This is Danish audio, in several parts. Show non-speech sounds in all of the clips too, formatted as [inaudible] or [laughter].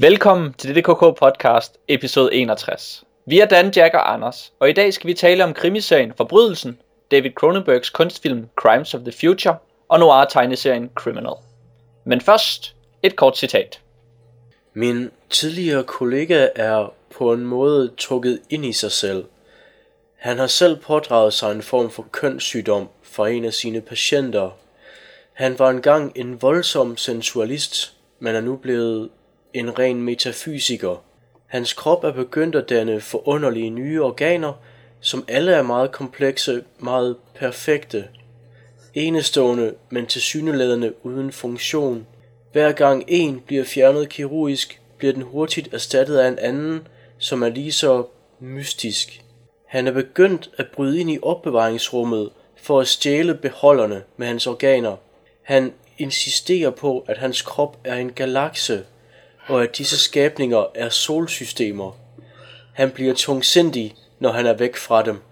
Velkommen til DDKK podcast, episode 61. Vi er Dan, Jack og Anders, og i dag skal vi tale om krimiserien Forbrydelsen, David Cronenbergs kunstfilm Crimes of the Future og noir-tegneserien Criminal. Men først et kort citat. Min tidligere kollega er på en måde trukket ind i sig selv. Han har selv pådraget sig en form for kønssygdom fra en af sine patienter. Han var engang en voldsom sensualist, men er nu blevet en ren metafysiker. Hans krop er begyndt at danne forunderlige nye organer, som alle er meget komplekse, meget perfekte. Enestående, men tilsyneladende uden funktion. Hver gang en bliver fjernet kirurgisk, bliver den hurtigt erstattet af en anden, som er lige så mystisk. Han er begyndt at bryde ind i opbevaringsrummet for at stjæle beholderne med hans organer. Han insisterer på, at hans krop er en galakse, og at disse skabninger er solsystemer. Han bliver tungsindig, når han er væk fra dem.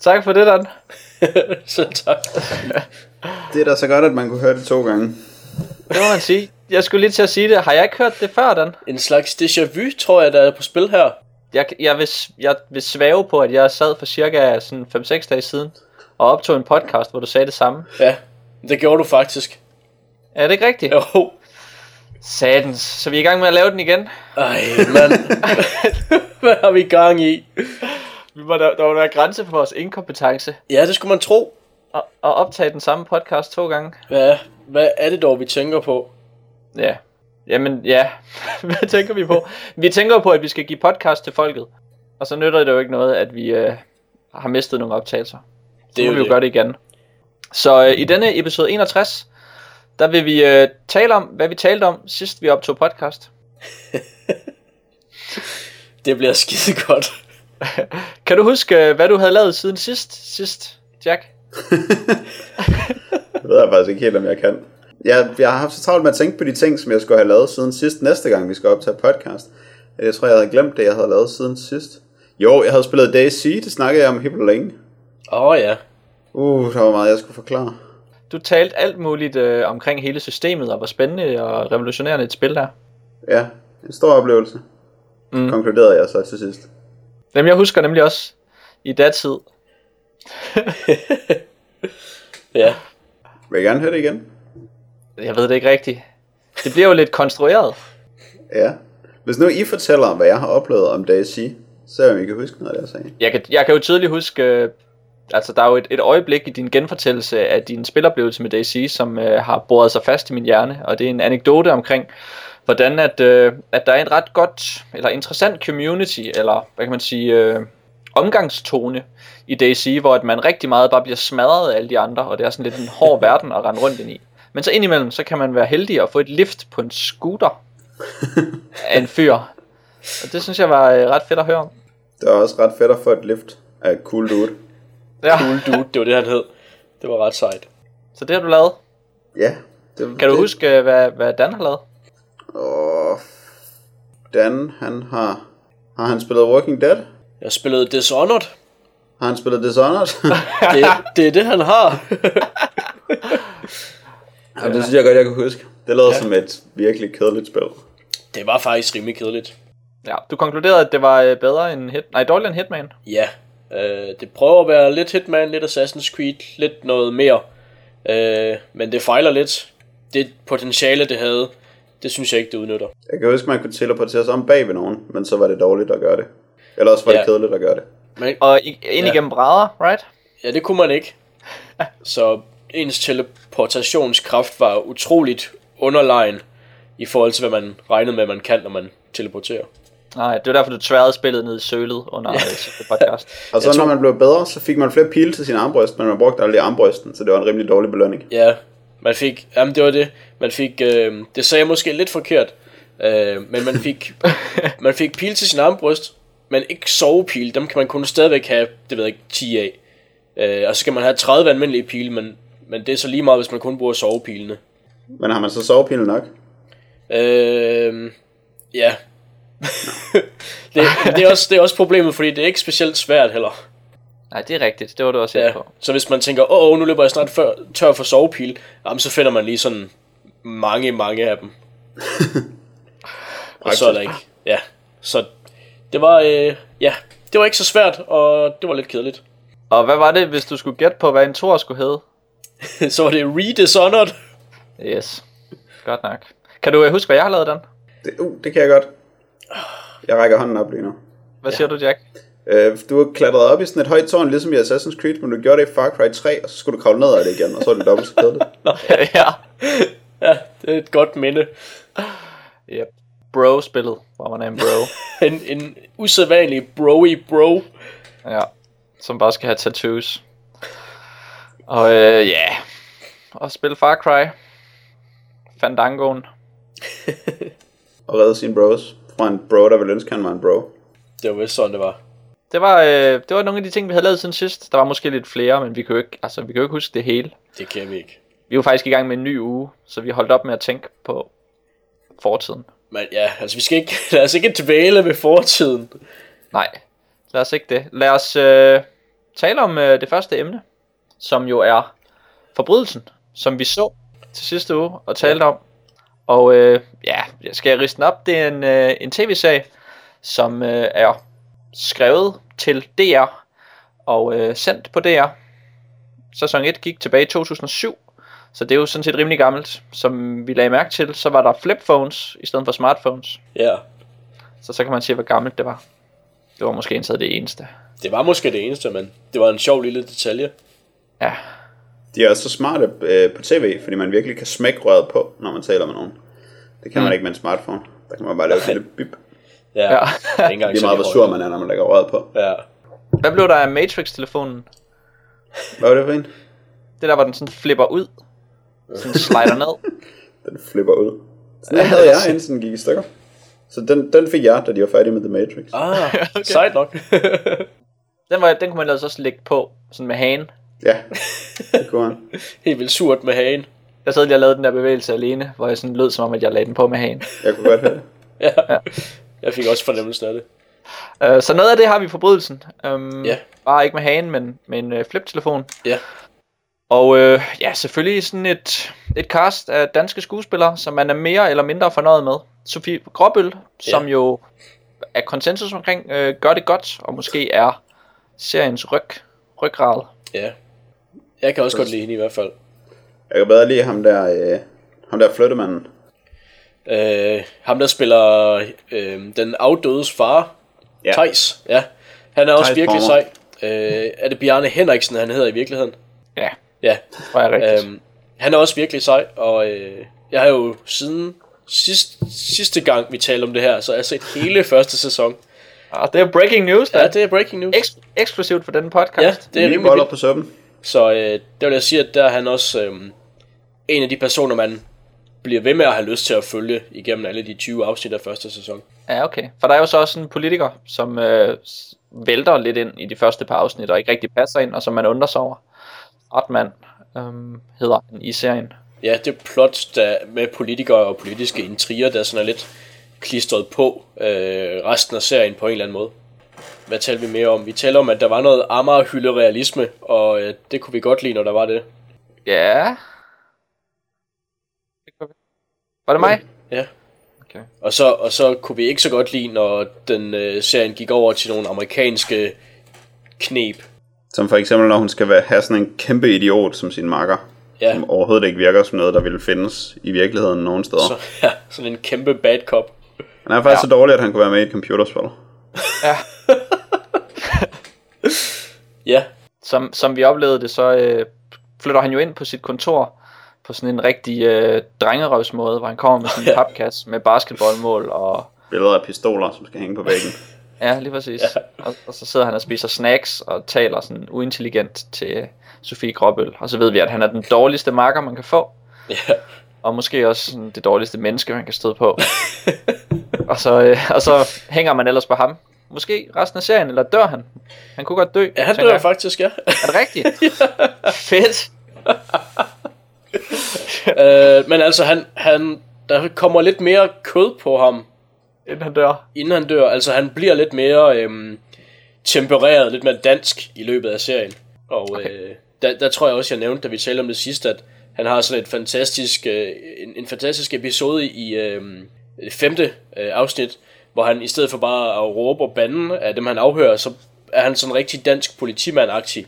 Tak for det, Dan. [laughs] Så tak. Det er da så godt, at man kunne høre det to gange. Det må man sige. Jeg skulle lige til at sige det. Har jeg ikke hørt det før, Dan? En slags déjà vu, tror jeg, der er på spil her. Jeg, jeg, vil, jeg vil svæve på, at jeg sad for cirka sådan 5-6 dage siden og optog en podcast, hvor du sagde det samme. Ja, det gjorde du faktisk. Er det ikke rigtigt? Jo. Satans. Så vi er i gang med at lave den igen. Ej, mand. [laughs] Hvad har vi gang i? Vi må, der, der må være grænse for vores inkompetence Ja, det skulle man tro. at, at optage den samme podcast to gange. Hvad, hvad er det dog, vi tænker på? Ja. Jamen, ja. [laughs] Hvad tænker vi på? Vi tænker på, at vi skal give podcast til folket. Og så nytter det jo ikke noget, at vi øh, har mistet nogle optagelser. Så Det er jo vi jo det. gøre det igen. Så øh, i denne episode 61, der vil vi øh, tale om, hvad vi talte om sidst vi optog podcast. [laughs] Det bliver skide godt. [laughs] Kan du huske, øh, hvad du havde lavet siden sidst, sidst Jack? [laughs] Det ved jeg faktisk ikke helt, om jeg kan. Jeg, jeg har haft så travlt med at tænke på de ting, som jeg skulle have lavet siden sidst, næste gang vi skal optage podcast. Jeg tror, jeg havde glemt det, jeg havde lavet siden sidst. Jo, jeg havde spillet DayZ, det snakkede jeg om helt længe. Åh oh, ja. Uh, der var meget, jeg skulle forklare. Du talte alt muligt øh, omkring hele systemet, og hvor spændende og revolutionerende et spil der. Ja, en stor oplevelse. Mm. Konkluderede jeg så til sidst. Jamen, jeg husker nemlig også i datid. [laughs] Ja. Vil I gerne høre det igen? Jeg ved det ikke rigtigt. Det bliver jo lidt konstrueret. Ja. Hvis nu I fortæller, hvad jeg har oplevet om DayZ, så om I kan huske noget af det, jeg sagde. Jeg kan, jeg kan jo tydeligt huske, øh, altså der er jo et, et øjeblik i din genfortællelse af din spiloplevelse med DayZ, som øh, har boret sig fast i min hjerne, og det er en anekdote omkring, hvordan at, øh, at der er en ret godt, eller interessant community, eller hvad kan man sige, øh, omgangstone i DayZ, hvor at man rigtig meget bare bliver smadret af alle de andre, og det er sådan lidt en hård [laughs] verden at rende rundt ind i. Men så indimellem, så kan man være heldig at få et lift på en scooter af en fyr. Og det synes jeg var øh, ret fedt at høre om. Det var også ret fedt at få et lift af Cool Dude. Ja, Cool dude, det var det, han hed. Det var ret sejt. så det har du lavet. Ja. Det, Kan du det, huske, øh, hvad, hvad Dan har lavet? Åh, Dan, han har... Har han spillet Walking Dead? Jeg spillede Dishonored. Har han spillet Dishonored? [laughs] Det, det er det, han har. ja. Det synes jeg godt, jeg kan huske. Det lød Ja. ja. som et virkelig kedeligt spil. det var faktisk rimelig kedeligt. Ja, du konkluderede, at det var øh, bedre end Hit... Nej, dårligere end Hitman. Ja. Øh, det prøver at være lidt Hitman, lidt Assassin's Creed, lidt noget mere. Øh, men det fejler lidt. Det potentiale, det havde, det synes jeg ikke, det udnytter. Jeg kan huske, man kunne teleportere sig om bag ved nogen, men så var det dårligt at gøre det. Eller også var Ja. det kedeligt at gøre det. Men, Og ind Ja. igennem brædder, right? ja, det kunne man ikke. [laughs] Så ens teleportationskraft var utroligt underlegen i forhold til, hvad man regnede med, man kan, når man teleporterer. Nej, det var derfor, du tværede spillet ned i sølet under [laughs] sidste podcast. Og så Jeg tror- når man blev bedre, så fik man flere pile til sin armbryst, men man brugte aldrig armbrysten, så det var en rimelig dårlig belønning. Ja, man fik, jamen det var det, man fik, øh, det sagde jeg måske lidt forkert, øh, men man fik, [laughs] man fik pil til sin armbryst, men ikke sovepil, dem kan man kun stadigvæk have, det ved jeg ikke, 10 af. Øh, og så skal man have 30 almindelige pile, men, men det er så lige meget, hvis man kun bruger sovepilene. Men har man så sovepilen nok? Øh, ja. [laughs] det, det, er også, det er også problemet, fordi det er ikke specielt svært heller. Nej, det er rigtigt. Det var du også Ja. på. Så hvis man tænker, åh, oh, nu løber jeg snart før, tør for sovepil, jamen, så finder man lige sådan mange, mange af dem. [laughs] Og så er der ikke. Ja, så det var, øh, ja, det var ikke så svært, og det var lidt kedeligt. Og hvad var det, hvis du skulle gætte på, hvad en tor skulle hedde? [laughs] så var det Redishonored. Yes, godt nok. Kan du øh, huske, hvad jeg har lavet, Dan? Det, uh, det kan jeg godt. Jeg rækker hånden op lige nu. Hvad siger du, Jack? Øh, du har klatret op i sådan et højt tårn, ligesom i Assassin's Creed, men du gjorde det i Far Cry 3, og så skulle du kravle ned af det igen, og så var det dobbelt så kedeligt. [laughs] ja. Ja, det er et godt minde. Yep. Bro-spillet, hvor man er en bro. [laughs] En, en usædvanlig broy bro. ja. Som bare skal have tattoos. Og øh, ja. Yeah. Og spille Far Cry. Fandangoen. Og redde sine bros fra en bro, der ville ønske, han var en bro. Det var vist sådan, det var. Det var, øh, det var nogle af de ting, vi havde lavet siden sidst. Der var måske lidt flere, men vi kan jo ikke, altså, vi kan jo ikke huske det hele. Det kan vi ikke. Vi jo faktisk i gang med en ny uge, så vi holdt op med at tænke på fortiden. Men ja, altså vi skal ikke, [laughs] lad os ikke dvæle ved fortiden. Nej, lad os ikke det. Lad os øh, tale om øh, det første emne, som jo er forbrydelsen, som vi så til sidste uge og talte om. Og øh, ja, jeg skal riste den op. Det er en, øh, en tv-serie, som øh, er skrevet til DR og øh, sendt på DR. Sæson 1 gik tilbage i 2007, så det er jo sådan set rimelig gammelt. Som vi lagde mærke til, så var der flip phones i stedet for smartphones. Ja, Så så kan man se, hvor gammelt det var. Det var måske indtil det eneste. det var måske det eneste, men det var en sjov lille detalje. Ja, De er også så smarte øh, på tv, fordi man virkelig kan smække røret på, når man taler med nogen. Det kan man Mm. ikke med en smartphone. Der kan man bare lave et lille bip. Ja, Ja. det er ikke engang meget, hvor sur man er, når man lægger røret på. Ja. Hvad blev der af Matrix-telefonen? Hvad var det for en? Det der, hvor den sådan flipper ud. Sådan slider ned. [laughs] Den flipper ud. Sådan den havde jeg, inden den gik i stykker. Så den, den fik jeg, da de var færdige med The Matrix. Ah, [laughs] okay. sejt nok. Den, var, den kunne man ellers også lægge på, sådan med hagen. Ja, det kunne han. [laughs] Helt vildt surt med hagen. Jeg sad lige og lavede den der bevægelse alene, hvor jeg sådan lød som om, at jeg lagde den på med hagen. [laughs] Jeg kunne godt høre det. [laughs] Ja. Jeg fik også fornemmelsen af det. Uh, så noget af det har vi i forbrydelsen. Um, Ja. Bare ikke med hagen, men med en uh, flip-telefon. Ja. Og uh, ja, selvfølgelig sådan et, et cast af danske skuespillere, som man er mere eller mindre fornøjet med. Sofie Gråbøl, som jo er konsensus omkring, uh, gør det godt, og måske er seriens ryg, ryggrad. Ja. Jeg kan også godt lide hende i hvert fald. Jeg kan bedre lide ham der, øh, ham der flyttemanden. Øh, ham der spiller øh, den afdødes far, Ja. ja. Thijs. Ja. Han er også Theis virkelig Pommer. sej. Øh, er det Bjarne Henriksen, han hedder i virkeligheden? Ja, Ja. tror jeg rigtigt. Øhm, han er også virkelig sej, og øh, jeg har jo siden sidst, sidste gang, vi talte om det her, så har jeg set hele første sæson. Og det er breaking news, der. Ja, det er breaking news. Eks- eksklusivt for denne podcast. Ja, det er Nye rimelig boller på suppen. Så øh, der vil jeg sige, at der er han også øh, en af de personer, man bliver ved med at have lyst til at følge igennem alle de 20 afsnit af første sæson. Ja, okay. For der er jo så også en politiker, som øh, vælter lidt ind i de første par afsnit, og ikke rigtig passer ind, og som man undrer sig over. Artman øhm, hedder han i serien. Ja, det plot der med politikere og politiske intriger, der sådan er lidt klistret på øh, resten af serien på en eller anden måde. Hvad taler vi mere om? Vi taler om, at der var noget Amager realisme, og øh, det kunne vi godt lide, når der var det. Ja. Var det mig? Ja. Okay. Og så, og så kunne vi ikke så godt lide, når den øh, serien gik over til nogle amerikanske knep. Som for eksempel, når hun skal være, have sådan en kæmpe idiot som sin makker. Ja, Som overhovedet ikke virker som noget, der ville findes i virkeligheden nogen steder. så, [laughs] ja sådan en kæmpe bad cop. Han er faktisk Ja. så dårlig, at han kunne være med i et computerspil. Ja. [laughs] Ja, Som, som vi oplevede det, så øh, flytter han jo ind på sit kontor på sådan en rigtig øh, drengerøvsmåde, hvor han kommer med sådan en [laughs] papkasse med basketballmål og Billeder af pistoler, som skal hænge på væggen. [laughs] Ja, lige præcis. Ja. Og, og så sidder han og spiser snacks og taler sådan uintelligent til Sofie Gråbøl. Og så ved vi, at han er den dårligste marker, man kan få. ja, Og måske også sådan det dårligste menneske, man kan støde på. [laughs] og, så, øh, og så hænger man ellers på ham. Måske resten af serien, eller dør han? Han kunne godt dø. ja han dør jeg. faktisk, ja. Er det rigtigt? [laughs] Fedt. [laughs] øh, men altså, han, han, der kommer lidt mere kød på ham, Inden han dør. inden han dør. Altså, han bliver lidt mere øhm, tempereret, lidt mere dansk i løbet af serien. Og okay. øh, der, der tror jeg også, jeg nævnte, da vi talte om det sidste, at han har sådan et fantastisk, øh, en, en fantastisk episode i øh, det femte øh, afsnit, hvor han i stedet for bare at råbe og bande af dem, han afhører, så er han sådan en rigtig dansk politimand-aktiv.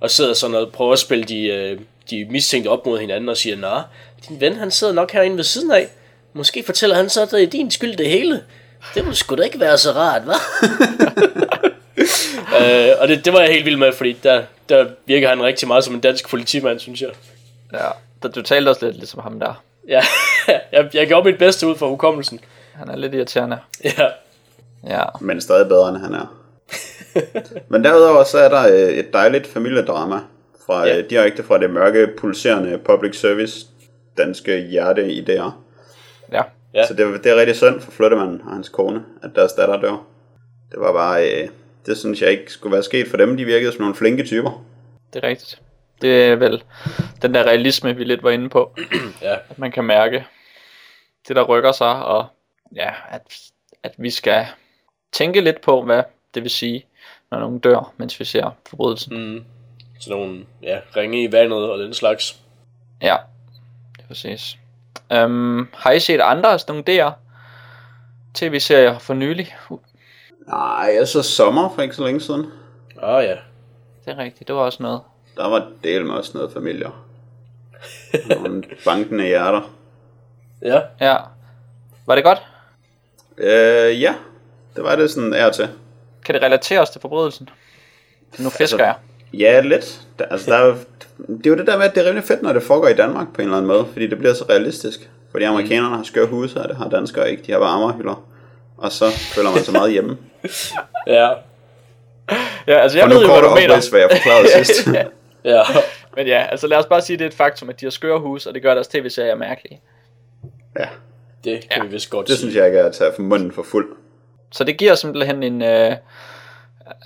Og sidder sådan og prøver at spille de, øh, de mistænkte op mod hinanden og siger, Nå, din ven han sidder nok herinde ved siden af. Måske fortæller han så, at det er din skyld det hele. Det må sgu da ikke være så rart, hva'? [laughs] øh, og det, det var jeg helt vild med, fordi der, der virker han rigtig meget som en dansk politimand, synes jeg. Ja, der, du talte også lidt ligesom ham der. Ja, [laughs] jeg, jeg gjorde mit bedste ud for hukommelsen. Han er lidt irriterende. Ja, Ja, Men stadig bedre, end han er. [laughs] Men derudover så er der øh, et dejligt familiedrama fra, Ja. ja. direkte fra det mørke, pulserende public service danske hjerte idéer. ja. Ja. Ja. Så det, det er rigtig synd for Flyttemanden og hans kone, at deres datter dør. Det var bare, øh, det synes jeg ikke skulle være sket for dem. De virkede som nogle flinke typer. Det er rigtigt. Det er vel den der realisme, vi lidt var inde på. ja, At man kan mærke det, der rykker sig, og ja, at, at vi skal tænke lidt på, hvad det vil sige, når nogen dør, mens vi ser forbrydelsen. mm, sådan nogle ja, ringe i vandet og den slags. Ja, det er præcis. Um, har I set andre af sådan nogle DR tv-serier for nylig? Uh, Nej, jeg så sommer for ikke så længe siden. Ah ja, det er rigtigt, det var også noget. Der var del med også noget familier. Nogle bankende hjerter. ja, Ja. Var det godt? Øh, ja, det var det sådan er til. Kan det relateres til forbrydelsen? Nu fisker jeg. Ja, lidt. Der, altså, der er jo, det er jo det der med, at det er rimelig fedt, når det foregår i Danmark på en eller anden måde, fordi det bliver så realistisk. Fordi amerikanerne har skøre huse, og det har danskere ikke. De har bare armerhylder. Og så føler man sig meget hjemme. [laughs] ja, Ja, altså jeg Og ved jo, hvad det du mener. hvad jeg forklarede [laughs] sidst. ja. [laughs] ja, Men ja, altså lad os bare sige, at det er et faktum, at de har skøre hus, og det gør deres tv-serier mærkelige. Ja, det kan Ja, vi vist godt det sige. synes jeg ikke er at tage for munden for fuld. Så det giver simpelthen en, øh,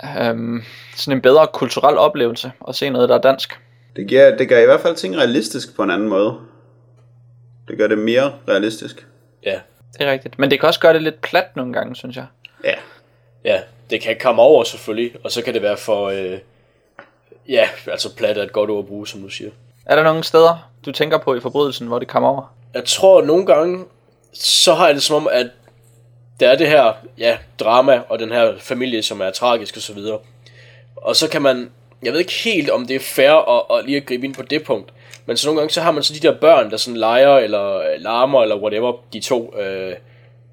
øh, sådan en bedre kulturel oplevelse at se noget, der er dansk. Det, giver, det gør i hvert fald ting realistisk på en anden måde. Det gør det mere realistisk. Ja, Det er rigtigt. Men det kan også gøre det lidt plat nogle gange, synes jeg. Ja, ja, det kan komme over selvfølgelig, og så kan det være for, øh, ja, altså plat er et godt ord at bruge, som du siger. Er der nogle steder, du tænker på i forbrydelsen, hvor det kommer over? Jeg tror nogle gange, så har jeg det som om, at der er det her, ja, drama, og den her familie, som er tragisk og så videre. Og så kan man, jeg ved ikke helt, om det er fair at, at lige at gribe ind på det punkt, men så nogle gange, så har man så de der børn, der sådan leger, eller larmer, eller whatever, de to øh,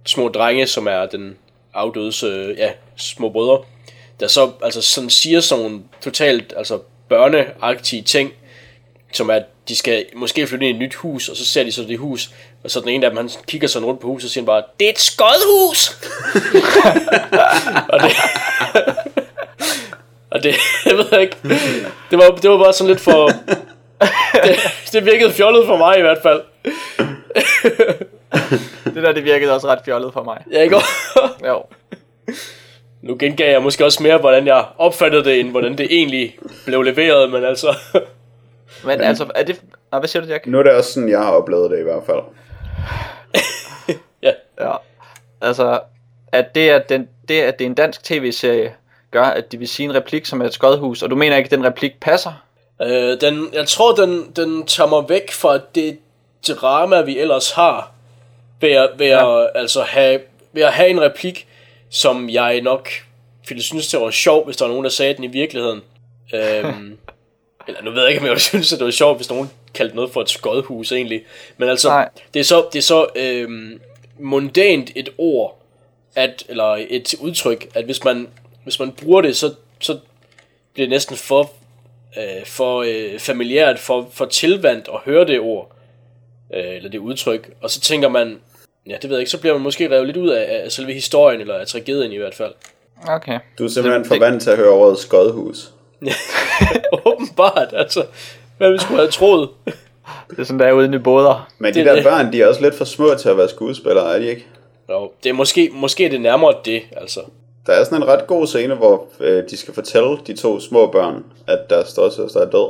små drenge, som er den afdødes, øh, ja, små brødre, der så altså sådan siger sådan nogle totalt, altså børneagtige ting, som at de skal måske flytte ind i et nyt hus, og så ser de så det hus, og så den ene af dem, han kigger sådan rundt på huset, og siger bare, det er et skodhus! [laughs] og det, [laughs] og det, jeg ved ikke, det var, det var bare sådan lidt for, [laughs] det, det virkede fjollet for mig i hvert fald. Det der, det virkede også ret fjollet for mig. Ja, ikke? Jo. nu gengav jeg måske også mere, hvordan jeg opfattede det, end hvordan det egentlig blev leveret, men altså, Men altså, er det... Nå, hvad siger du, Jack? nu er det også sådan, jeg har oplevet det i hvert fald. [laughs] ja, Ja. Altså, at det, at, den, det, at det er en dansk tv-serie, gør, at de vil sige en replik som er et skodhus, og du mener ikke, at den replik passer? Øh, den, jeg tror, den, den tager mig væk fra det drama, vi ellers har, ved at, ved Ja. at, altså have, ved at have en replik, som jeg nok ville synes, det var sjov, hvis der var nogen, der sagde den i virkeligheden. Øhm, [laughs] eller nu ved jeg ikke, om jeg [laughs] synes, at det var sjovt, hvis nogen kaldte noget for et skodhus egentlig. Men altså, Nej. det er så, det er så øhm, mundant et ord, at, eller et udtryk, at hvis man, hvis man bruger det, så, så bliver det næsten for øh, for øh, familiært, for, for tilvandt at høre det ord, øh, eller det udtryk, og så tænker man, ja, det ved jeg ikke, så bliver man måske revet lidt ud af, af selve historien, eller af tragedien i hvert fald. Okay. Du er simpelthen Det- for vant til at høre ordet skodhus. [laughs] Åbenbart, altså, hvad vi skulle have troet. Det er sådan, der er ude i båder. Men Det de er der det. børn, de er også lidt for små til at være skuespillere, er de ikke? Nå, det er måske, måske er det nærmere det, altså. Der er sådan en ret god scene, hvor øh, de skal fortælle de to små børn, at deres storsøster er død.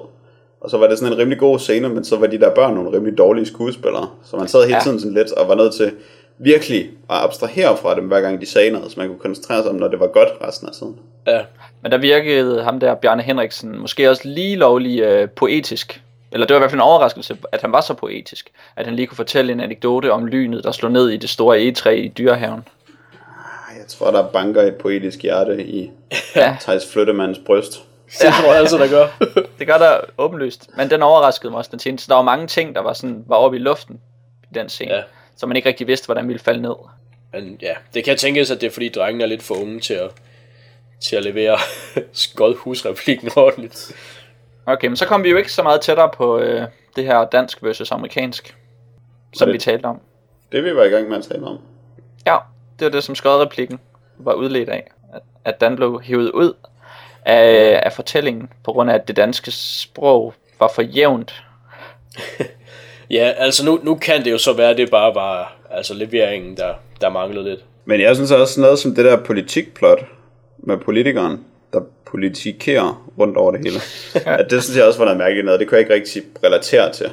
Og så var det sådan en rimelig god scene, men så var de der børn nogle rimelig dårlige skuespillere. Så man sad hele Ja. tiden sådan lidt og var nødt til virkelig at abstrahere fra dem, hver gang de sagde noget, så man kunne koncentrere sig om, når det var godt resten af tiden. Ja, Men der virkede ham der, Bjarne Henriksen, måske også lige lovlig øh, poetisk eller det var i hvert fald en overraskelse, at han var så poetisk, at han lige kunne fortælle en anekdote om lynet, der slog ned i det store egetræ i dyrehaven. Ej, Jeg tror, der banker et poetisk hjerte i Ja, Thijs Flyttemands bryst. Det tror jeg altså, der gør. [laughs] det gør der åbenlyst. Men den overraskede mig også den scene. Så der var mange ting, der var, sådan, var oppe i luften i den scene. Ja. Så man ikke rigtig vidste, hvordan ville falde ned. Men ja, det kan tænkes, at det er fordi drengene er lidt for unge til at, til at levere [laughs] skodhusreplikken ordentligt. Okay, men så kom vi jo ikke så meget tættere på øh, det her dansk versus amerikansk, som det- vi talte om. Det vi var i gang med at tale om. Ja, det var det, som skodreplikken var udledt af. At, at den blev hævet ud af, af fortællingen, på grund af, at det danske sprog var for jævnt. [laughs] Ja, altså nu, nu kan det jo så være, at det bare var altså leveringen, der, der manglede lidt. Men jeg synes også noget som det der politikplot med politikeren, der politikerer rundt over det hele. at det synes jeg også var noget mærkeligt noget. Det kunne jeg ikke rigtig relatere til.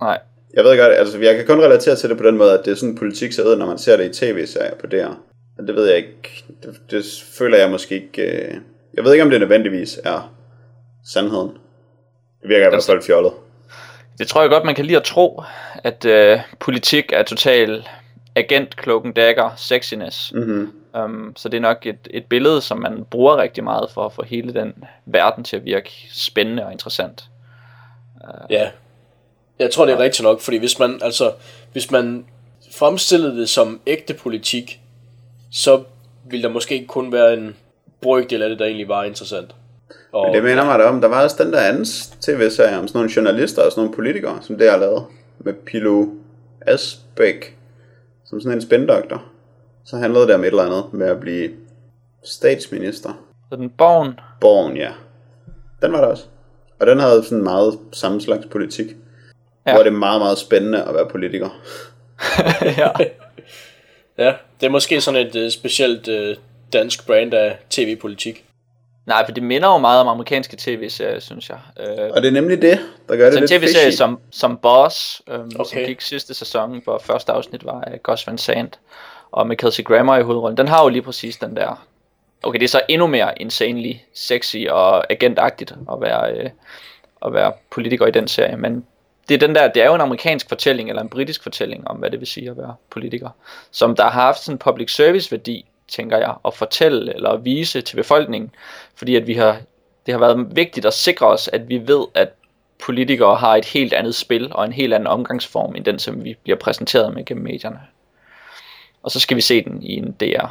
Nej, Jeg ved godt, altså jeg kan kun relatere til det på den måde, at det er sådan politik ser ud, når man ser det i tv-serier på DR. Men det ved jeg ikke. Det, det føler jeg måske ikke... Øh... Jeg ved ikke, om det nødvendigvis er sandheden. Det virker i hvert fald fjollet. Det tror jeg godt, man kan lide at tro, at øh, politik er total agent, cloak dagger, sexiness. Mm-hmm. Um, så det er nok et, et billede, som man bruger rigtig meget for at få hele den verden til at virke spændende og interessant. Ja, jeg tror det er rigtigt nok, fordi hvis man, altså, hvis man fremstillede det som ægte politik, så ville der måske kun være en brøkdel af det, der egentlig var interessant. Og, Men det mener mig da om, der var også den der anden tv-serie om sådan nogle journalister og sådan nogle politikere, som det har lavet. Med Pilo Asbæk, som sådan en spændoktor. Så handlede det om et eller andet med at blive statsminister. Så den borgen, Borgen, ja. Den var der også. Og den havde sådan meget samme slags politik. Ja. Ja. Hvor det er meget, meget spændende at være politiker. [laughs] ja, Ja, det er måske sådan et uh, specielt uh, dansk brand af tv-politik. Nej, for det minder jo meget om amerikanske tv-serier, synes jeg. Øh, Og det er nemlig det, der gør det så en lidt tv-serie som, som Boss, øhm, som Okay. gik sidste sæson, hvor første afsnit var af Gus Van Sant, og med Kelsey Grammer i hovedrollen, den har jo lige præcis den der, okay, det er så endnu mere insanely sexy og agentagtigt at være, øh, at være politiker i den serie, men det er den der, det er jo en amerikansk fortælling, eller en britisk fortælling om, hvad det vil sige at være politiker, som der har haft sådan en public service værdi, tænker jeg, at fortælle eller at vise til befolkningen, fordi at vi har, det har været vigtigt at sikre os, at vi ved, at politikere har et helt andet spil og en helt anden omgangsform end den, som vi bliver præsenteret med gennem medierne. Og så skal vi se den i en DR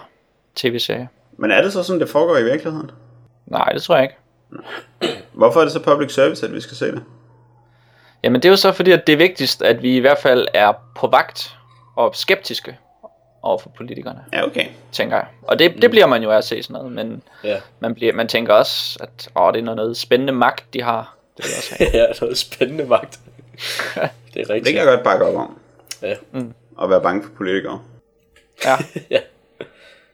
tv-serie. Men er det så sådan, det foregår i virkeligheden? Nej, det tror jeg ikke. Hvorfor er det så public service, at vi skal se det? Jamen det er jo så fordi, at det er vigtigst, at vi i hvert fald er på vagt og skeptiske over for politikerne, Ja, okay. tænker jeg. Og det, det bliver man jo af at se sådan noget, men Ja, man, bliver, man tænker også, at åh, det er noget, noget spændende magt, de har. Det vil jeg også [laughs] have. ja noget spændende magt. [laughs] det er Det kan rigtigt. jeg godt bakke op om. Ja. At være bange for politikere. Ja. [laughs] Ja.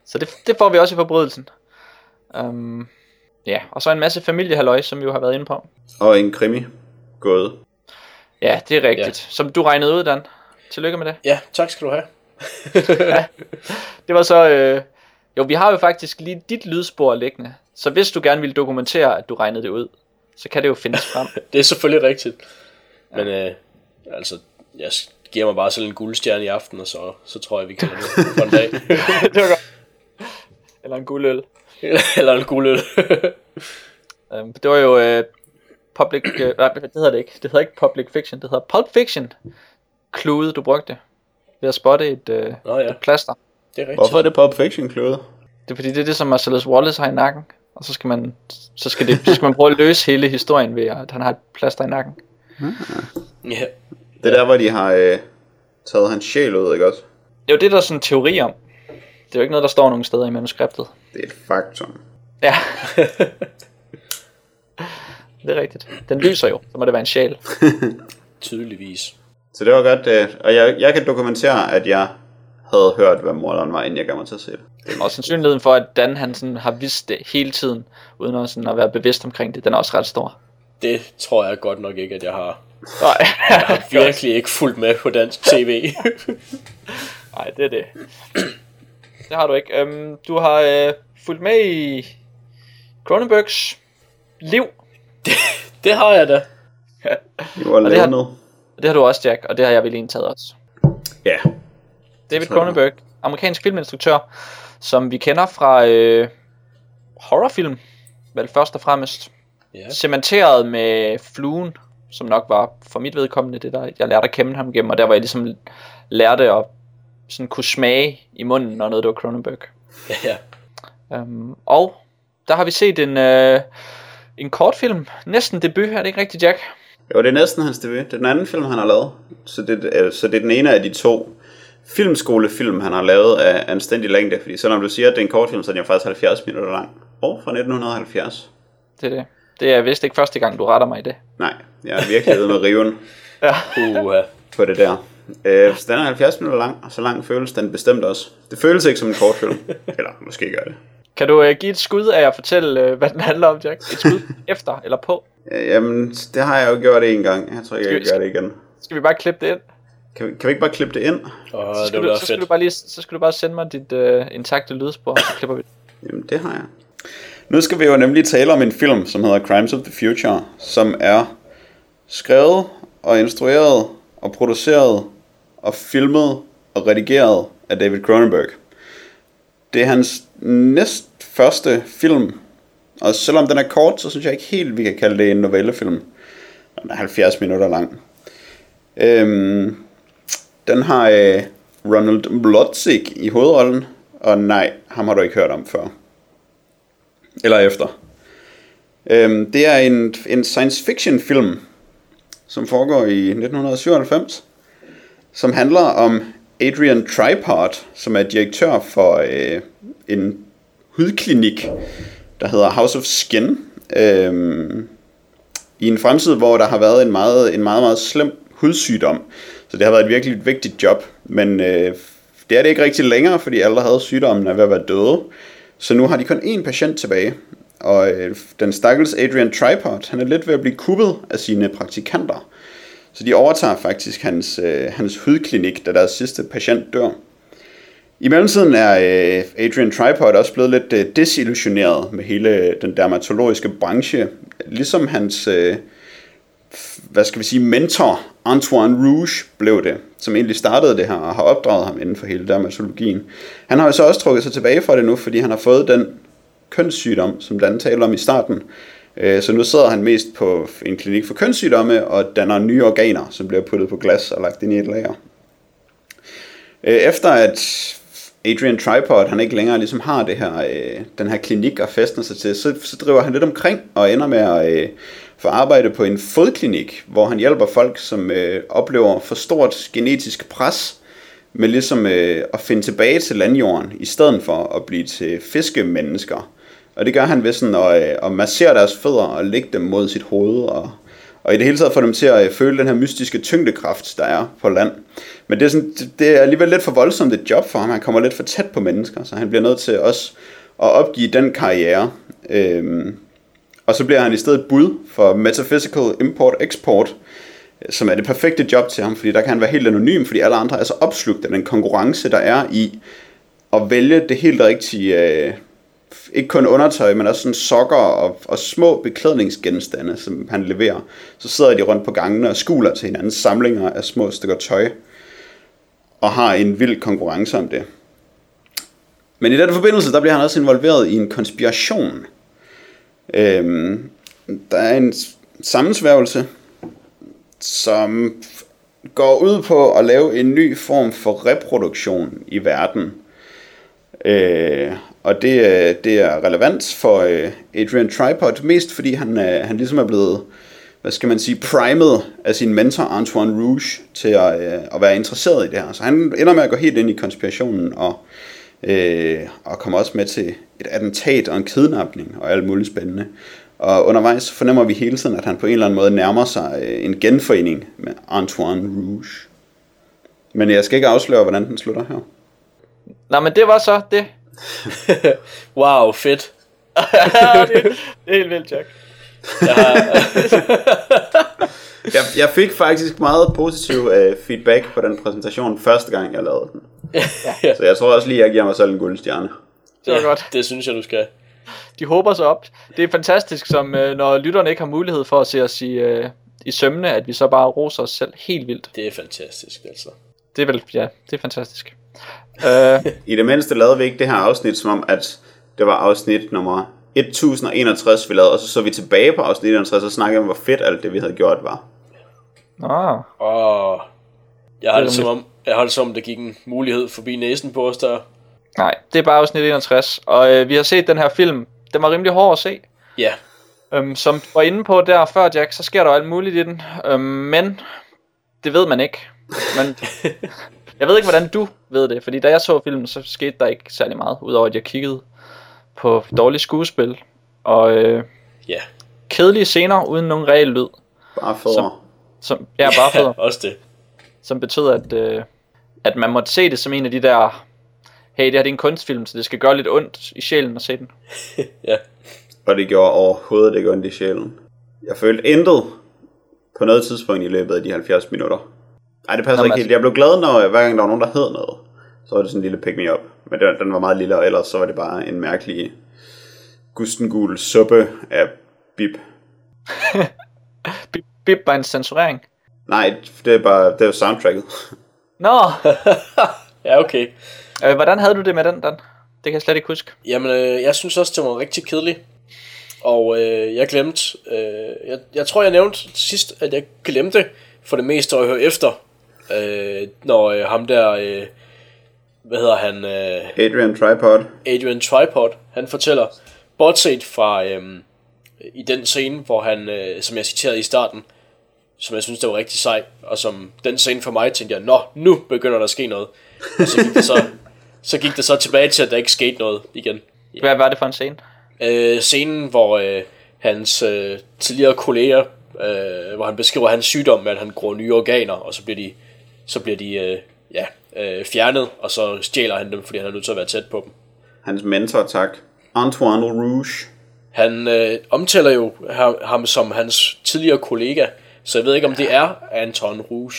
Så det, det får vi også i forbrydelsen. Um, ja, og så en masse familiehalløj, som vi jo har været inde på. Og en krimi gået. Ja, det er rigtigt. Ja. Som du regnede ud, Dan. Tillykke med det. ja, tak skal du have. [laughs] Det var så... Øh, jo, vi har jo faktisk lige dit lydspor liggende. Så hvis du gerne vil dokumentere, at du regnede det ud, så kan det jo findes frem. [laughs] Det er selvfølgelig rigtigt. Men øh, altså, jeg giver mig bare selv en guldstjerne i aften, og så, så tror jeg, vi kan det for en dag. [laughs] det var godt. Eller en guldøl. Eller en guldøl. Um, det var jo øh, public... Øh, nej, det hedder det ikke. Det hedder ikke public fiction. Det hedder pulp fiction. Clue, du brugte. Ved at spotte et, øh, Nå ja, et plaster. det er rigtigt. Hvorfor er det Pulp Fiction klode? Det er fordi, det er det, som Marcellus Wallace har i nakken. Og så skal man, så skal det, så skal man prøve at løse hele historien ved, at han har et plaster i nakken. Ja, Det er der, hvor de har øh, taget hans sjæl ud, ikke også? Det er jo det, der er sådan en teori om. Det er jo ikke noget, der står nogen steder i manuskriptet. Det er et faktum. Ja. [laughs] det er rigtigt. Den lyser jo, så må det være en sjæl. [laughs] tydeligvis. Så det var godt, øh, og jeg, jeg kan dokumentere, at jeg havde hørt, hvad morderen var, inden jeg gav mig til at se det. Og sandsynligheden for, at Dan han sådan har vidst det hele tiden, uden at, sådan at være bevidst omkring det, den er også ret stor. Det tror jeg godt nok ikke, at jeg har. Nej, [laughs] Jeg har virkelig ikke fulgt med på dansk tv. [laughs] Nej det er det. Det har du ikke. Øhm, du har øh, fulgt med i Cronenbergs liv. det har jeg da. You are det har- Leonel. Det har du også, Jack, og det har jeg vel egentlig taget også. Ja. David. Cronenberg, amerikansk filminstruktør, som vi kender fra øh, horrorfilm, vel først og fremmest. Ja. Cementeret med fluen, som nok var for mit vedkommende det, der jeg lærte at kende ham gennem, og der hvor jeg ligesom lærte at sådan kunne smage i munden, når noget det var Cronenberg. ja. Um, og der har vi set en, øh, en kortfilm, næsten debut, er det ikke rigtigt, Jack? Jo, det er næsten hans debut. Det er den anden film, han har lavet. Så det, er- så det er den ene af de to filmskolefilm, han har lavet af anstændig længde. Fordi selvom du siger, at det er en kortfilm, så er den jo faktisk 70 minutter lang. Og fra 1970. Det er det. Det er vist ikke første gang, du retter mig i det. Nej, jeg er virkelig ude med riven [laughs] Uh, på det der. Øh, så den er 70 minutter lang, og så lang føles den bestemt også. Det føles ikke som en kortfilm. [laughs] Eller måske gør det. Kan du øh, give et skud af at fortælle, øh, hvad den handler om, Jack? Et skud [laughs] efter eller på? Øh, Jamen, det har jeg jo gjort en gang. Jeg tror ikke, jeg kan gøre det igen. Skal vi bare klippe det ind? Kan vi, kan vi ikke bare klippe det ind? og Så det skal, ville du, så, skal du bare lige, så skal du bare sende mig dit øh, intakte lydspor, så klipper vi det. Jamen, det har jeg. Nu skal vi jo nemlig tale om en film, som hedder Crimes of the Future, som er skrevet og instrueret og produceret og filmet og redigeret af David Cronenberg. Det er hans næst første film, og selvom den er kort, så synes jeg ikke helt, vi kan kalde det en novellefilm. Den er 70 minutter lang. Øhm, den har øh, Ronald Blotzig i hovedrollen, og nej, ham har du ikke hørt om før. Eller efter. Øhm, det er en, en science fiction film, som foregår i 1997, som handler om Adrian Tripart, som er direktør for øh, en hudklinik, der hedder House of Skin, øhm, i en fremtid, hvor der har været en meget, en meget, meget slem hudsygdom. Så det har været et virkelig vigtigt job, men øh, det er det ikke rigtig længere, fordi alle, der havde sygdommen, er ved at være døde. Så nu har de kun én patient tilbage, og øh, den stakkels Adrian Tripod, han er lidt ved at blive kuppet af sine praktikanter. Så de overtager faktisk hans, øh, hans hudklinik, da deres sidste patient dør. I mellemtiden er øh, Adrian Tripod også blevet lidt øh, desillusioneret med hele den dermatologiske branche, ligesom hans, øh, hvad skal vi sige, mentor Antoine Rouge blev det, som egentlig startede det her og har opdraget ham inden for hele dermatologien. Han har jo så også trukket sig tilbage fra det nu, fordi han har fået den kønssygdom, som Dan talte om i starten. Så nu sidder han mest på en klinik for kønssygdomme og danner nye organer, som bliver puttet på glas og lagt ind i et lager. Efter at Adrian Tripod, han ikke længere ligesom har det her, øh, den her klinik og festner sig til, så, så driver han lidt omkring og ender med at øh, få arbejde på en fodklinik, hvor han hjælper folk, som øh, oplever for stort genetisk pres, med ligesom øh, at finde tilbage til landjorden, i stedet for at blive til fiskemennesker. Og det gør han ved sådan at, øh, at massere deres fødder og lægge dem mod sit hoved, og, og i det hele taget få dem til at øh, føle den her mystiske tyngdekraft, der er på land. Men det er, sådan, det- det er alligevel lidt for voldsomt et job for ham. Han kommer lidt for tæt på mennesker, så han bliver nødt til også at opgive den karriere. Øhm, og så bliver han i stedet bud for Metaphysical Import-Export, som er det perfekte job til ham, fordi der kan han være helt anonym, fordi alle andre er så opslugt af den konkurrence, der er i at vælge det helt rigtige, øh, ikke kun undertøj, men også sådan sokker og, og små beklædningsgenstande, som han leverer. Så sidder de rundt på gangene og skuler til hinandens samlinger af små stykker tøj, og har en vild konkurrence om det. Men i den forbindelse, der bliver han også involveret i en konspiration. Øhm, der er en sammensværgelse, som går ud på at lave en ny form for reproduktion i verden. Øh, og det, er- det er relevant for øh, Adrian Tripod, mest fordi han, øh, han ligesom er blevet, hvad skal man sige, primet af sin mentor Antoine Rouge til at, at være interesseret i det her. Så han ender med at gå helt ind i konspirationen og, øh, og kommer også med til et attentat og en kidnapning og alt muligt spændende. Og undervejs fornemmer vi hele tiden, at han på en eller anden måde nærmer sig en genforening med Antoine Rouge. Men jeg skal ikke afsløre, hvordan den slutter her. Nej, men det var så det. [laughs] wow, fedt. det, det er helt vildt, Jack. [laughs] Jeg, jeg fik faktisk meget positiv øh, feedback på den præsentation første gang, jeg lavede den. Så jeg tror også lige, jeg giver mig selv en guldstjerne. Det var godt. Det synes jeg, du skal. De håber sig op. Det er fantastisk, som øh, når lytterne ikke har mulighed for at se os i, øh, i sømne, at vi så bare roser os selv helt vildt. Det er fantastisk, altså. Det er vel, ja, det er fantastisk. Øh, I det mindste lavede vi ikke det her afsnit, som om at det var afsnit nummer 1061, vi lavede, og så så vi tilbage på afsnit 61, og snakkede om, hvor fedt alt det, vi havde gjort, var. nå, Og jeg har Det er det som om, jeg har det som om, der gik en mulighed forbi næsen på os der. nej, det er bare afsnit 61. Og øh, vi har set den her film. Den var rimelig hård at se. Ja, Øhm, som du var inde på der før, Jack, så sker der jo alt muligt i den. Øhm, men det ved man ikke. Men [laughs] jeg ved ikke, hvordan du ved det. Fordi da jeg så filmen, så skete der ikke særlig meget. Udover at jeg kiggede på dårlige skuespil. Og øh, ja. kedelige scener uden nogen reel lyd. Bare for... Som, ja, bare federe. [laughs] også det. som betød, at, øh, at man måtte se det som en af de der, hey, det her det er en kunstfilm, så det skal gøre lidt ondt i sjælen at se den. [laughs] Ja. Og det gjorde overhovedet ikke ondt i sjælen. Jeg følte intet på noget tidspunkt i løbet af de 70 minutter. Nej, det passer Nå, ikke helt. Jeg blev glad, når hver gang der var nogen, der hed noget. Så var det sådan en lille pick me up. Men den, den var meget lille, og ellers så var det bare en mærkelig gustengul suppe af bip. [laughs] Bip, bip var en censurering. Nej, det er bare det er soundtracket. Nå, [laughs] Ja, okay. øh, hvordan havde du det med den, Dan? Det kan jeg slet ikke huske. Jamen, øh, jeg synes også, det var rigtig kedeligt. Og øh, jeg glemte, øh, jeg, jeg tror, jeg nævnte sidst, at jeg glemte for det meste at høre efter, øh, når øh, ham der, øh, hvad hedder han, øh, Adrian Tripod. Adrian Tripod, han fortæller, bortset fra øh, i den scene, hvor han, øh, som jeg citerede i starten, som jeg synes, det var rigtig sej, og som den scene for mig, tænkte jeg, nå, nu begynder der at ske noget. Og så gik det så, [laughs] så, gik det så tilbage til, at der ikke skete noget igen. Hvad var det for en scene? Øh, scenen, hvor øh, hans øh, tidligere kolleger, øh, hvor han beskriver hans sygdom med, at han gror nye organer, og så bliver de, så bliver de øh, ja, øh, fjernet, og så stjæler han dem, fordi han er nødt til at være tæt på dem. Hans mentor, tak. Antoine Rouge. Han øh, omtaler jo ham, som hans tidligere kollega, så jeg ved ikke, om det er Anton Rouge.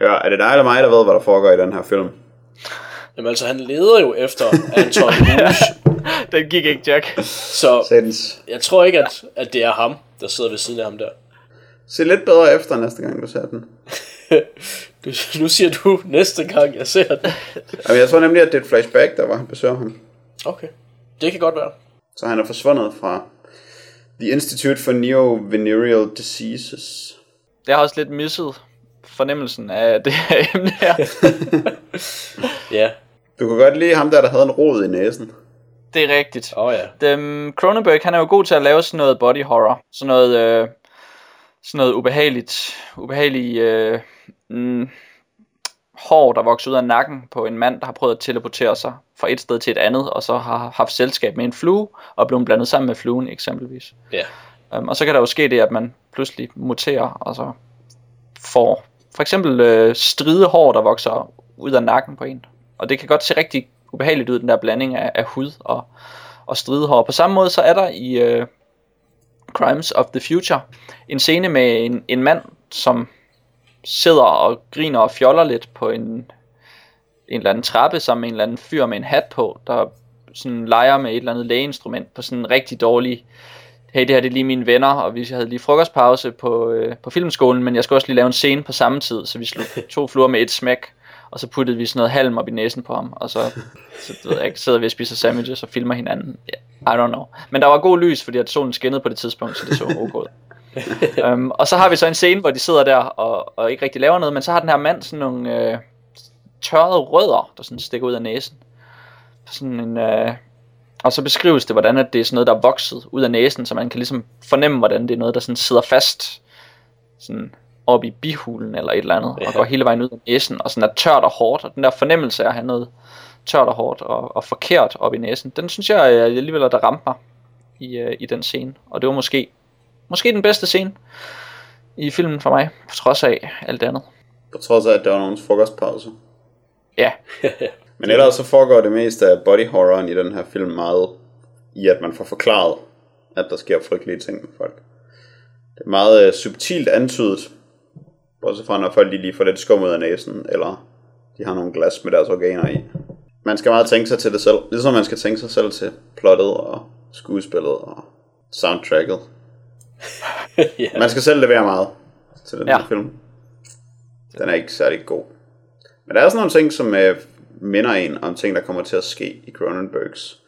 Ja, er det dig eller mig, der ved, hvad der foregår i den her film? Jamen altså, han leder jo efter Anton [laughs] Rouge, Den gik ikke, Jack. så Sættens. jeg tror ikke, at, at det er ham, der sidder ved siden af ham der. Se lidt bedre efter næste gang, du ser den. [laughs] [laughs] Du, nu siger du næste gang, jeg ser den. Jamen, jeg tror nemlig, at det er et flashback, der var, han besøger ham. Okay, det kan godt være. Så han er forsvundet fra The Institute for Neovenereal Diseases. Jeg har også lidt misset fornemmelsen af det her [laughs] emne her. [laughs] Ja, Du kunne godt lide ham der, der havde en rod i næsen. Det er rigtigt. åh oh, ja. Dem, Cronenberg, han er jo god til at lave sådan noget body horror. Sådan noget, øh, sådan noget ubehageligt, ubehagelig øh, mm, hår, der vokser ud af nakken på en mand, der har prøvet at teleportere sig fra et sted til et andet, og så har haft selskab med en flue, og blevet blandet sammen med fluen eksempelvis. Ja, Um, og så kan der jo ske det, at man pludselig muterer, og så får for eksempel øh, stride hår, der vokser ud af nakken på en. Og det kan godt se rigtig ubehageligt ud, den der blanding af, af hud og, og stride hår. På samme måde så er der i øh, Crimes of the Future. En scene med en, en mand, som sidder og griner og fjoller lidt på en, en eller anden trappe sammen med en eller anden fyr med en hat på, der sådan leger med et eller andet lægeinstrument på sådan en rigtig dårlig hey, det her det er lige mine venner, og vi havde lige frokostpause på, øh, på filmskolen, men jeg skulle også lige lave en scene på samme tid, så vi slog to fluer med et smæk, og så puttede vi sådan noget halm op i næsen på ham, og så, så ved jeg, ikke, sidder vi og spiser sandwiches og filmer hinanden. Yeah, I don't know. Men der var god lys, fordi at solen skinnede på det tidspunkt, så det så ok ud. um, [laughs] og så har vi så en scene, hvor de sidder der og, og ikke rigtig laver noget, men så har den her mand sådan nogle øh, tørrede rødder, der sådan stikker ud af næsen. Sådan en, øh, og så beskrives det, hvordan at det er sådan noget, der er vokset ud af næsen, så man kan ligesom fornemme, hvordan det er noget, der sådan sidder fast sådan op i bihulen eller et eller andet, ja. og går hele vejen ud af næsen, og sådan er tørt og hårdt, og den der fornemmelse af at have noget tørt og hårdt og, og forkert op i næsen, den synes jeg alligevel, at der ramte mig i, øh, i den scene, og det var måske, måske den bedste scene i filmen for mig, på trods af alt andet. På trods af, at der var nogens frokostpause. Ja, [laughs] Men ellers så foregår det meste af body horroren i den her film meget i, at man får forklaret, at der sker frygtelige ting med folk. Det er meget øh, subtilt antydet, bortset fra når folk de lige får lidt skum ud af næsen, eller de har nogle glas med deres organer i. Man skal meget tænke sig til det selv, ligesom man skal tænke sig selv til plottet og skuespillet og soundtracket. [laughs] ja. Man skal selv levere meget. til den Ja. her film. Den er ikke særlig god. Men der er sådan nogle ting, som øh, minder en om ting, der kommer til at ske i Cronenbergs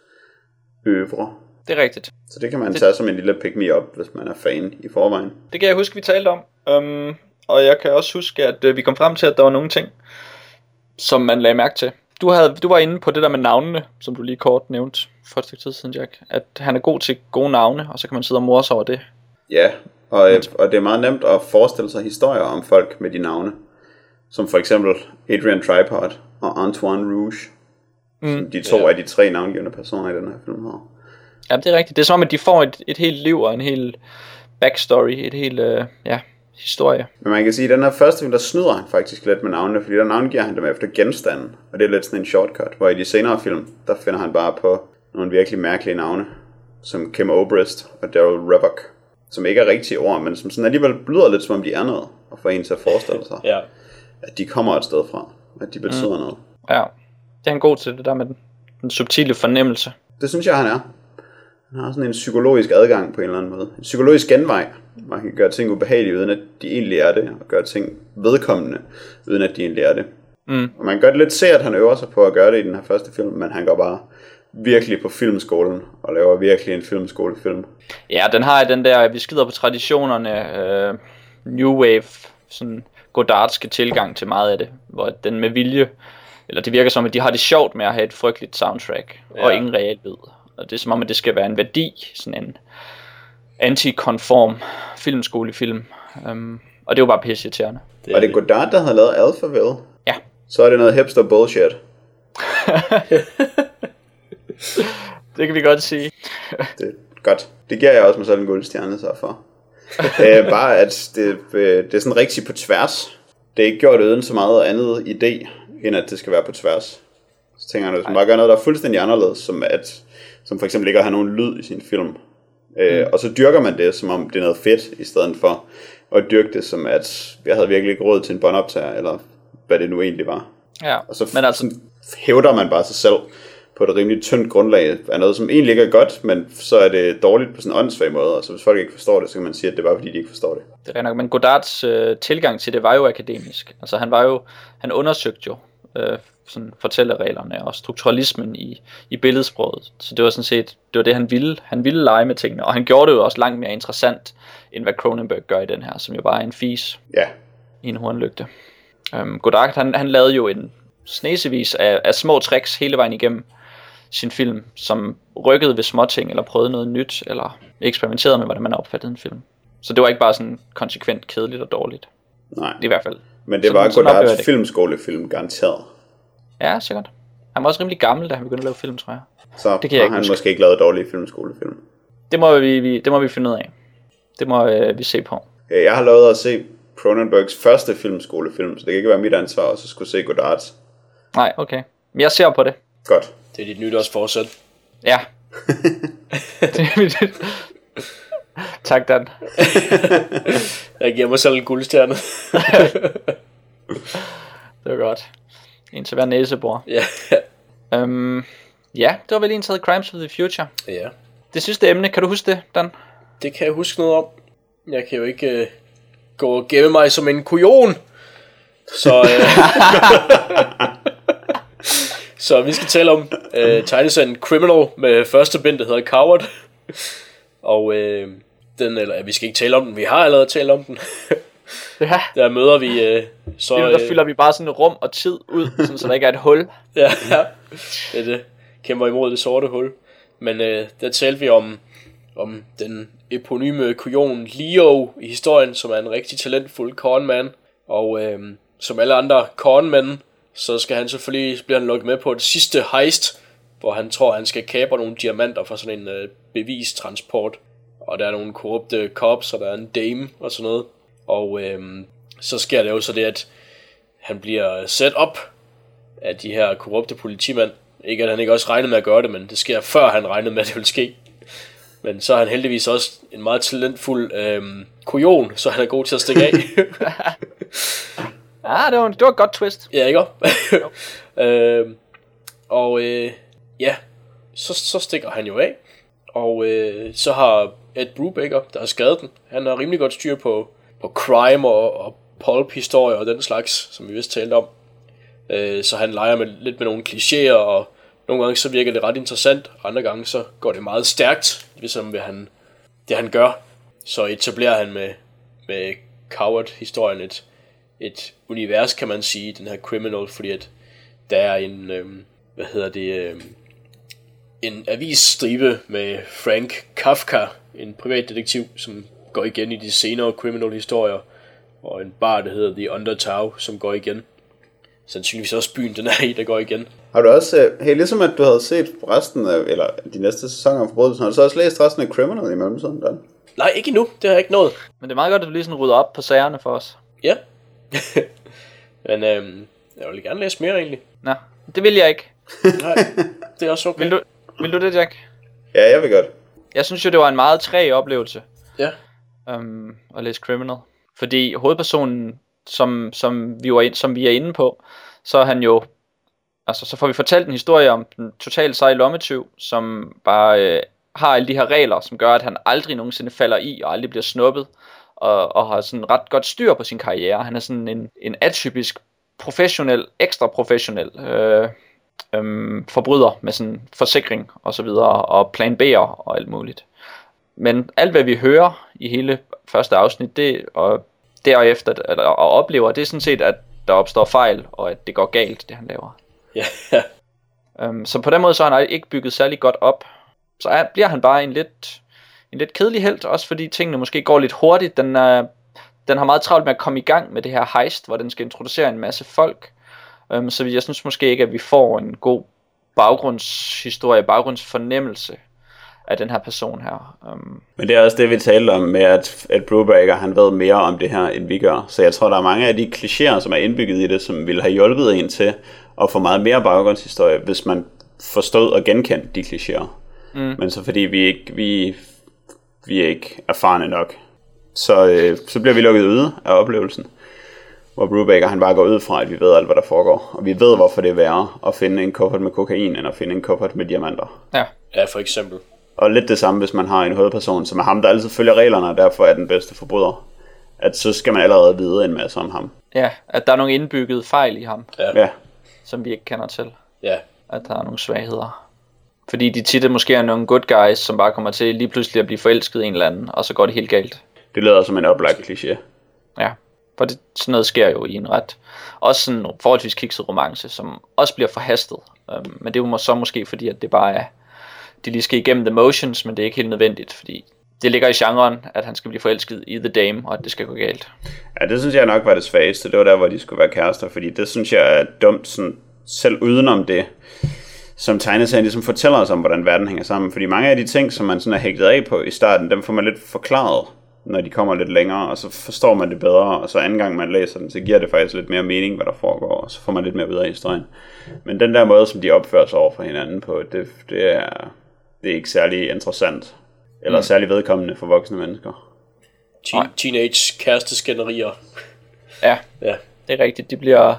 øvre. Det er rigtigt. Så det kan man tage som en lille pick me up, hvis man er fan i forvejen. Det kan jeg huske, vi talte om. Um, og jeg kan også huske, at uh, vi kom frem til, at der var nogle ting, som man lagde mærke til. Du, havde, du var inde på det der med navnene, som du lige kort nævnte for et stykke tid siden, Jack. At han er god til gode navne, og så kan man sidde og morse over det. Ja, og, øh, og det er meget nemt at forestille sig historier om folk med de navne. Som for eksempel Adrian Tripod og Antoine Rouge. Mm, de to ja. af de tre navngivende personer i den her film her. Ja, det er rigtigt. Det er som om, at de får et, et helt liv og en hel backstory, et helt, uh, ja, historie. Men man kan sige, at den her første film, der snyder han faktisk lidt med navnene, fordi der navngiver han dem efter genstanden, og det er lidt sådan en shortcut, hvor i de senere film, der finder han bare på nogle virkelig mærkelige navne, som Kim Obrist og Daryl Revok, som ikke er rigtige ord, men som sådan alligevel lyder lidt som om de er noget, og får en til at forestille sig, Ja. at de kommer et sted fra, at de betyder mm. noget. Ja, det er han god til, det der med den, den subtile fornemmelse. Det synes jeg, han er. Han har sådan en psykologisk adgang på en eller anden måde. En psykologisk genvej, han kan gøre ting ubehagelige, uden at de egentlig er det, og gøre ting vedkommende, uden at de egentlig er det. Mm. Og man kan godt lidt se, at han øver sig på at gøre det i den her første film, men han går bare virkelig på filmskolen, og laver virkelig en filmskolefilm. Ja, den har den der, vi skider på traditionerne, øh, New Wave, sådan Godardske tilgang til meget af det, hvor den med vilje, eller det virker som, at de har det sjovt med at have et frygteligt soundtrack, ja. og ingen reel lyd. Og det er som om, at det skal være en værdi, sådan en antikonform filmskolefilm. Um, og det jo bare pisse irriterende. Det og det er Godard, der havde lavet Alphaville. Ja. Så er det noget hipster bullshit. [laughs] Det kan vi godt sige. Det er godt. Det giver jeg også mig selv en guldstjerne så for. [laughs] øh, bare at det, øh, det er sådan rigtig på tværs. Det er ikke gjort uden så meget andet idé, end at det skal være på tværs. Så tænker jeg, at hvis man bare gør noget, der er fuldstændig anderledes, som, at, som for eksempel ikke at have nogen lyd i sin film, øh, og så dyrker man det, som om det er noget fedt, i stedet for at dyrke det som, at jeg havde virkelig ikke råd til en båndoptager, eller hvad det nu egentlig var. Ja, Og så men altså, hævder man bare sig selv på et rimelig tyndt grundlag af noget, som egentlig ikke er godt, men så er det dårligt på sådan en åndssvag måde, og så hvis folk ikke forstår det, så kan man sige, at det er bare fordi, de ikke forstår det. Det er nok, men Godards øh, tilgang til det var jo akademisk. Altså han var jo, han undersøgte jo øh, sådan fortællereglerne og strukturalismen i, i billedsproget. Så det var sådan set, det var det han ville. Han ville lege med tingene, og han gjorde det jo også langt mere interessant, end hvad Cronenberg gør i den her, som jo bare er en fis Ja, i en hornlygte. Um, Godard, han, han lavede jo en snesevis af, af små tricks hele vejen igennem sin film, som rykkede ved småting, eller prøvede noget nyt, eller eksperimenterede med, hvordan man opfattede en film. Så det var ikke bare sådan konsekvent kedeligt og dårligt. nej. I hvert fald. Men det sådan- var Godards det. filmskolefilm, garanteret. Ja, sikkert. Han var også rimelig gammel, da han begyndte at lave film, tror jeg. Så Det kan jeg ikke han huske. måske ikke lavet dårlige filmskolefilm. Det må vi, vi, det må vi finde ud af. Det må øh, vi se på. Ja, Jeg har lovet at se Cronenbergs første filmskolefilm, så det kan ikke være mit ansvar at så skulle se Godards. Nej, okay. Men jeg ser på det. Godt. Det er dit nytårsforsæt. Ja. [laughs] Det er mit- tak, Dan. [laughs] Jeg giver mig selv en guldstjerne. [laughs] Det var godt. En til hver næsebor. ja. [laughs] Øhm, ja, det var vel en taget Crimes of the Future. ja. Det sidste emne, kan du huske det, Dan? Det kan jeg huske noget om. Jeg kan jo ikke øh, gå og gemme mig som en kujon. Så, øh, [laughs] så vi skal tale om øh, tegneserien Criminal med første bind, der hedder Coward. Og øh, den, eller vi skal ikke tale om den, vi har allerede talt om den. [laughs] Ja. Der møder vi øh, så... Nu, der øh, fylder vi bare sådan et rum og tid ud, [laughs] sådan, så der ikke er et hul. Ja, ja. Det det. Kæmper imod det sorte hul. Men øh, der talte vi om, om den eponyme kujon Leo i historien, som er en rigtig talentfuld cornman. Og øh, som alle andre cornmænd, så skal han selvfølgelig blive han lukket med på det sidste heist, hvor han tror, han skal kapre nogle diamanter fra sådan en øh, bevistransport. Og der er nogle korrupte cops, og der er en dame og sådan noget. Og øh, så sker det jo så det, at han bliver sat op af de her korrupte politimænd. Ikke at han ikke også regnede med at gøre det, men det sker før han regnede med, at det ville ske. Men så er han heldigvis også en meget talentfuld øhm, kujon, så han er god til at stikke af. [laughs] Ja, det var, det var et godt twist. ja, ikke? [laughs] øhm, og øh, ja, så, så stikker han jo af. Og øh, så har Ed Brubaker, der har skrevet den, han har rimelig godt styr på på crime og, og pulp historier og den slags, som vi vist talte om. Øh, så han leger med, lidt med nogle klichéer, og nogle gange så virker det ret interessant, andre gange så går det meget stærkt, ligesom ved han, det han gør. Så etablerer han med, med Coward-historien et, et univers, kan man sige, den her criminal, fordi at der er en, øh, hvad hedder det, øh, en avisstribe med Frank Kafka, en privatdetektiv, som går igen i de senere criminal historier, og en bar, der hedder The Undertow, som går igen. Sandsynligvis også byen, den er i, der går igen. Har du også, øh, hey, ligesom at du havde set resten af, eller de næste sæsoner af Forbrydelsen, har du så også læst resten af Criminal i mellemtiden, Dan? Nej, ikke endnu. Det har jeg ikke nået. Men det er meget godt, at du lige sådan rydder op på sagerne for os. Ja. [laughs] Men øhm, jeg vil gerne læse mere egentlig. Nå, det vil jeg ikke. [laughs] Nej, det er også okay. Vil du, vil du det, Jack? Ja, jeg vil godt. Jeg synes jo, det var en meget træg oplevelse Ja øhm, at læse Criminal. Fordi hovedpersonen, som, som, vi var ind, som vi er inde på, så er han jo... Altså, så får vi fortalt en historie om den totalt seje lommetyv, som bare øh, har alle de her regler, som gør, at han aldrig nogensinde falder i og aldrig bliver snuppet, og, og har sådan ret godt styr på sin karriere. Han er sådan en, en atypisk professionel, ekstra professionel øh, øh, forbryder med sådan forsikring og så videre, og plan B'er og alt muligt. Men alt hvad vi hører i hele første afsnit, det og derefter eller, og oplever, det er sådan set, at der opstår fejl, og at det går galt, det han laver. Ja. Um, [laughs] så på den måde så har han ikke bygget særlig godt op. Så er, bliver han bare en lidt, en lidt kedelig held, også fordi tingene måske går lidt hurtigt. Den, er, den har meget travlt med at komme i gang med det her heist, hvor den skal introducere en masse folk. Um, så jeg synes måske ikke, at vi får en god baggrundshistorie, baggrundsfornemmelse af den her person her. Um, Men det er også det, vi talte om med, at, at Brubaker, han ved mere om det her, end vi gør. Så jeg tror, der er mange af de klichéer, som er indbygget i det, som ville have hjulpet en til at få meget mere baggrundshistorie, hvis man forstod og genkendte de klichéer. Mm. Men så fordi vi ikke, vi, vi er ikke erfarne nok, så, øh, så bliver vi lukket ude af oplevelsen. Hvor Brubaker han bare går ud fra, at vi ved alt, hvad der foregår. Og vi ved, hvorfor det er værre at finde en kuffert med kokain, end at finde en kuffert med diamanter. ja, ja, for eksempel. Og lidt det samme, hvis man har en hovedperson, som er ham, der altid følger reglerne, og derfor er den bedste forbryder. At så skal man allerede vide en masse om ham. ja, at der er nogle indbyggede fejl i ham, Ja, som vi ikke kender til. Ja. At der er nogle svagheder. Fordi de tit er måske er nogle good guys, som bare kommer til lige pludselig at blive forelsket i en eller anden, og så går det helt galt. det lyder som en oplagt kliché. Ja, for det, sådan noget sker jo i en ret. Også sådan en forholdsvis kikset romance, som også bliver forhastet. Um, men det er jo må- så måske fordi, at det bare er, de lige skal igennem the motions, men det er ikke helt nødvendigt, fordi det ligger i genren, at han skal blive forelsket i The Dame, og at det skal gå galt. Ja, det synes jeg nok var det svageste. Det var der, hvor de skulle være kærester, fordi det synes jeg er dumt, sådan, selv udenom det, som tegneserien ligesom fortæller os om, hvordan verden hænger sammen. Fordi mange af de ting, som man sådan er hægtet af på i starten, dem får man lidt forklaret, når de kommer lidt længere, og så forstår man det bedre, og så anden gang man læser den, så giver det faktisk lidt mere mening, hvad der foregår, og så får man lidt mere ud af historien. Men den der måde, som de opfører sig over for hinanden på, det, det, er, det er ikke særlig interessant, eller mm. særlig vedkommende for voksne mennesker. Teen- teenage kæresteskænderier. Ja, Ja. det er rigtigt. De bliver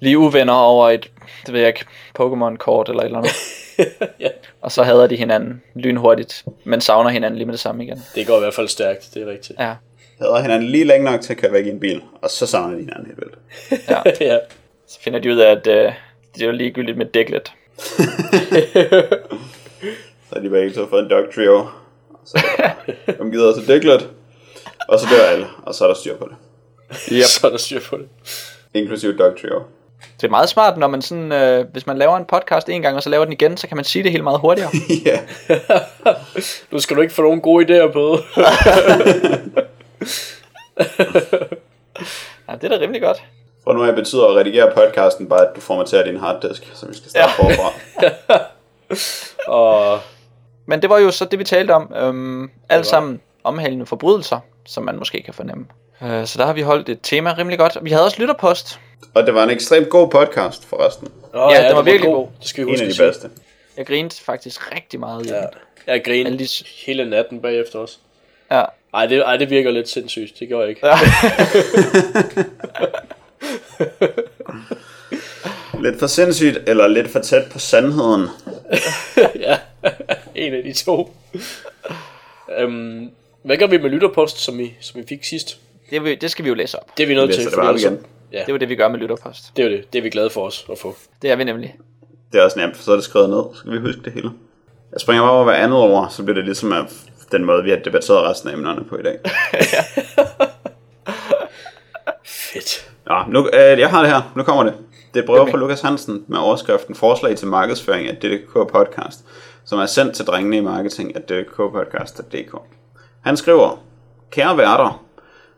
lige uvenner over et, det ved jeg ikke, Pokémon-kort eller et eller andet. [laughs] ja. Og så hader de hinanden lynhurtigt, men savner hinanden lige med det samme igen. Det går i hvert fald stærkt, det er rigtigt. Ja, Hader hinanden lige længe nok til at køre væk i en bil, og så savner de hinanden helt vildt. [laughs] ja. ja. Så finder de ud af, at øh, det er jo ligegyldigt med Diglett. [laughs] Så har de begge to fået en dog trio. Så de gider også Diglett. Og så dør alle, og så er der styr på det. Yep. Så er der styr på det. Inklusive dog trio. Det er meget smart, når man sådan, øh, hvis man laver en podcast en gang, og så laver den igen, så kan man sige det helt meget hurtigere. [laughs] ja. [laughs] Nu skal du ikke få nogen gode idéer på. [laughs] ja, det er da rimelig godt. For nu af betyder at redigere podcasten bare, at du formaterer din harddisk, så vi skal starte ja. forfra. [laughs] og Men det var jo så det, vi talte om. Øhm, alt sammen omhandlende forbrydelser, som man måske kan fornemme. Øh, så der har vi holdt et tema rimelig godt. Vi havde også lytterpost. Og det var en ekstremt god podcast forresten. oh, Ja, den var virkelig god. Det skal vi En huske af at de bedste. Jeg grinte faktisk rigtig meget i Ja. den. Jeg grinede de- hele natten bagefter også. Ja. Ej det, ej, det virker lidt sindssygt. Det gjorde jeg ikke. Ja. [laughs] [laughs] Lidt for sindssygt, eller lidt for tæt på sandheden. [laughs] ja, [laughs] en af de to. øhm, Hvad gør vi med lytterpost, som vi, som vi fik sidst? Det, vil- det skal vi jo læse op. Det er vi nødt til. det bare igen. Ja, Det er jo det, vi gør med lytterpost. det er det. Det er vi glade for os at få. Det er vi nemlig. Det er også nemt, for så er det skrevet ned. Så skal vi huske det hele. Jeg springer bare over hver andet ord, så bliver det ligesom af den måde, vi har debatteret resten af emnerne på i dag. [laughs] Fedt. Nå, nu, øh, jeg har det her. Nu kommer det. Det er Okay. fra Lukas Hansen med overskriften Forslag til markedsføring af DDK Podcast, som er sendt til drengene i marketing af ddkpodcast.dk. Han skriver, Kære værter,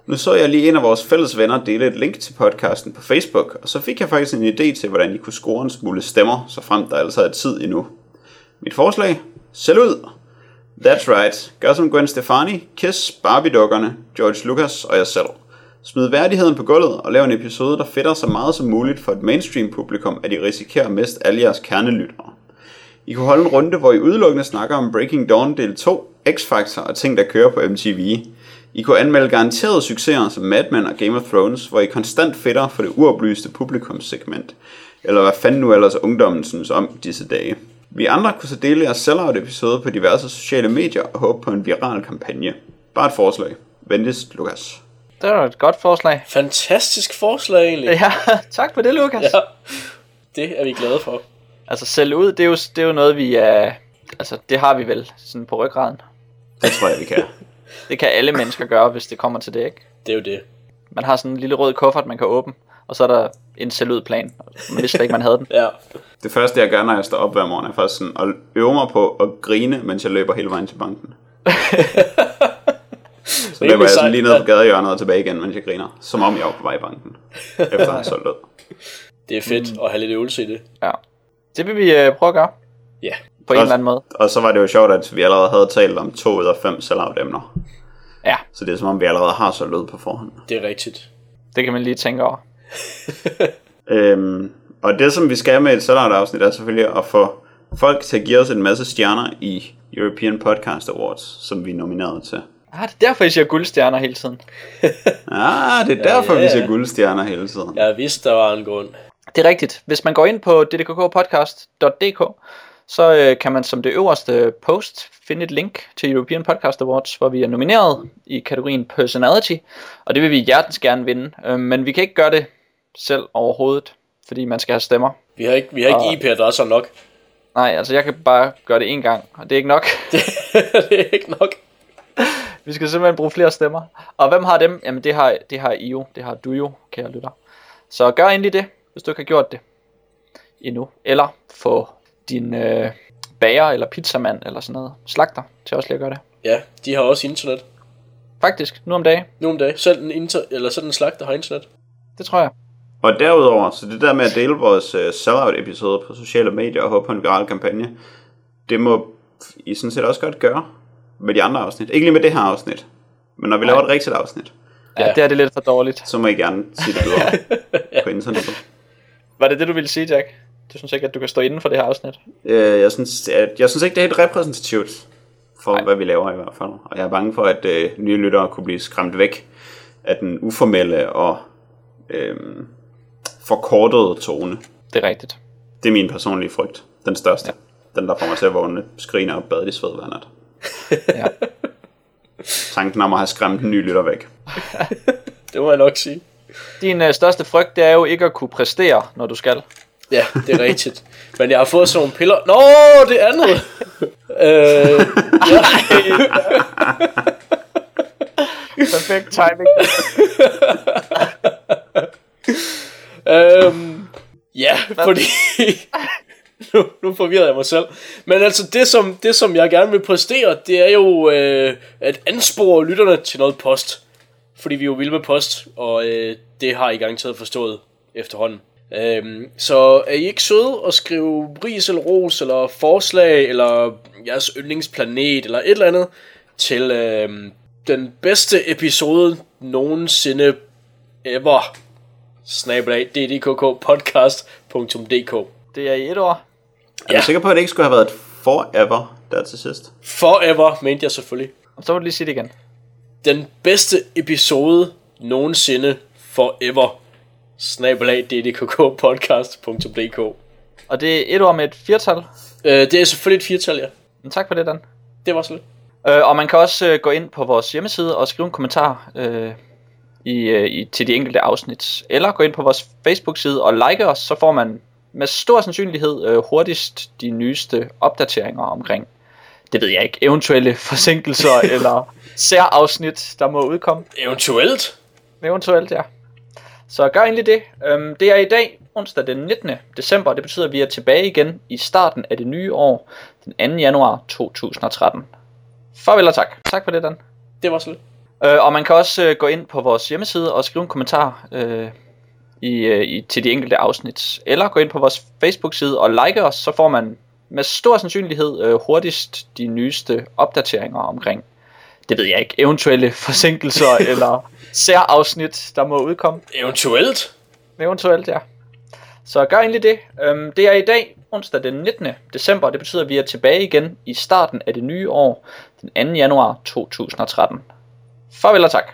nu så jeg lige en af vores fælles venner dele et link til podcasten på Facebook, og så fik jeg faktisk en idé til, hvordan I kunne score en smule stemmer, så frem der altså er tid endnu. Mit forslag? Sælg ud! That's right. Gør som Gwen Stefani, Kiss, Barbie-dukkerne, George Lucas og jeg selv. Smid værdigheden på gulvet og lav en episode, der fedter så meget som muligt for et mainstream publikum, at I risikerer mest alle jeres kernelyttere. I kunne holde en runde, hvor I udelukkende snakker om Breaking Dawn del 2, X-Factor og ting, der kører på MTV. I kunne anmelde garanterede succeser som Mad Men og Game of Thrones, hvor I konstant fedter for det uoplyste publikumssegment. Eller hvad fanden nu ellers ungdommen synes om disse dage. Vi andre kunne så dele jeres sellout episode på diverse sociale medier og håbe på en viral kampagne. Bare et forslag. Venligst, Lukas. Det var et godt forslag. Fantastisk forslag egentlig. Ja, [laughs] tak for det, Lukas. Ja. Det er vi glade for. Altså sælge ud, det er, jo, det er jo noget, vi er... Altså, det har vi vel sådan på ryggraden. Det tror jeg, vi kan. [laughs] Det kan alle mennesker gøre, hvis det kommer til det, ikke? Det er jo det. Man har sådan en lille rød kuffert, man kan åbne, og så er der en sælge ud plan. Man vidste ikke, man havde den. [laughs] Ja. Det første, jeg gør, når jeg står op hver morgen, er faktisk sådan at øve mig på at grine, mens jeg løber hele vejen til banken. Så løber jeg sådan lige ned på gadehjørnet og tilbage igen, mens jeg griner. Som om jeg var på vej i banken. [laughs] Efter at have solgt ud. Det er fedt at have lidt øvelse i det. Ja. Det vil vi øh, prøve at gøre, Ja. på en eller anden måde. Og så var det jo sjovt, at vi allerede havde talt om to ud af fem sellout emner. Ja, Så det er som om, vi allerede har solgt ud på forhånd. Det er rigtigt. det kan man lige tænke over. [laughs] Øhm, og det, som vi skal med et sellout afsnit, er selvfølgelig at få folk til at give os en masse stjerner i European Podcast Awards, som vi er nomineret til. Ah, det er derfor, I siger guldstjerner hele tiden. [laughs] Ah, det er derfor, ja, vi ser ja. guldstjerner hele tiden. Jeg vidste, der var en grund. Det er rigtigt. Hvis man går ind på ddkkpodcast.dk, så øh, kan man som det øverste post finde et link til European Podcast Awards, hvor vi er nomineret i kategorien Personality, og det vil vi hjertens gerne vinde. Øh, men vi kan ikke gøre det selv overhovedet, fordi man skal have stemmer. Vi har ikke, vi har Og- ikke IP-adresser nok. Nej, altså jeg kan bare gøre det en gang, og det er ikke nok. [laughs] det er ikke nok. Vi skal simpelthen bruge flere stemmer. Og hvem har dem? Jamen det har, det har I jo, det har du jo, kære lytter. Så gør endelig det, hvis du ikke har gjort det endnu. Eller få din øh, bager eller pizzamand eller sådan noget slagter til også lige at gøre det. Ja, de har også internet. Faktisk, nu om dagen. Nu om dagen. Selv en, inter, eller selv en slagter har internet. Det tror jeg. Og derudover, så det der med at dele vores uh, sellout-episode på sociale medier og håbe på en viral kampagne, det må I sådan set også godt gøre med de andre afsnit. Ikke lige med det her afsnit, men når vi Nej. laver et rigtigt afsnit, Ja, Ja. det er det lidt for dårligt. så må I gerne sige det videre [laughs] på internettet. Var det det, du ville sige, Jack? Du synes ikke, at du kan stå inden for det her afsnit? Øh, jeg, synes, at, jeg synes ikke, det er helt repræsentativt for, Nej. hvad vi laver i hvert fald. Og jeg er bange for, at øh, nye lyttere kunne blive skræmt væk af den uformelle og øh, forkortede tone. Det er rigtigt. Det er min personlige frygt. Den største. Ja. Den, der får mig til at vågne skrine og bade i sved hver nat. Ja. Tanken om at have skræmt en ny lytter væk. [laughs] Det må jeg nok sige. Din øh, største frygt, det er jo ikke at kunne præstere, når du skal. Ja, det er rigtigt. Men jeg har fået sådan nogle piller. Nå, det andet! [laughs] øh, Perfekt timing. [laughs] øhm, ja, fordi... [laughs] nu, nu forvirrer jeg mig selv. Men altså, det som, det som jeg gerne vil præstere, det er jo øh, at anspore lytterne til noget post. Fordi vi er jo vilde med post, og øh, det har I garanteret forstået efterhånden. Øhm, så er I ikke søde at skrive ris eller ros, eller forslag, eller jeres yndlingsplanet, eller et eller andet, til øhm, den bedste episode nogensinde ever snabelag ddkkpodcast.dk Det er i et år. Er du sikker på, at det ikke skulle have været et forever der til sidst? Forever, mente jeg selvfølgelig. Og så må du lige sige det igen. Den bedste episode nogensinde forever snabelag ddkkpodcast.dk Og det er et år med et firtal. øh, Det er selvfølgelig et firtal, ja. Men tak for det, Dan. Det var så lidt. Øh, og man kan også øh, gå ind på vores hjemmeside og skrive en kommentar øh, i, øh, i, til de enkelte afsnit. Eller gå ind på vores Facebook-side og like os, så får man med stor sandsynlighed øh, hurtigst de nyeste opdateringer omkring, det ved jeg ikke, eventuelle forsinkelser [laughs] eller særafsnit, der må udkomme. Eventuelt. Eventuelt, ja. Så gør egentlig det. Øhm, det er i dag, onsdag den 19. december. Det betyder, at vi er tilbage igen i starten af det nye år, den 2. januar 2013. Farvel og tak. Tak for det, Dan. Det var slet. Øh, og man kan også øh, gå ind på vores hjemmeside og skrive en kommentar øh, i, øh, i, til de enkelte afsnit. Eller gå ind på vores Facebook-side og like os, så får man med stor sandsynlighed øh, hurtigst de nyeste opdateringer omkring, det ved jeg ikke, eventuelle [laughs] forsinkelser [laughs] eller særafsnit, der må udkomme. Eventuelt. Eventuelt, ja. Så gør egentlig det. Øhm, det er i dag, onsdag den 19. december. Det betyder, at vi er tilbage igen i starten af det nye år, den 2. januar 2013. Farvel og tak.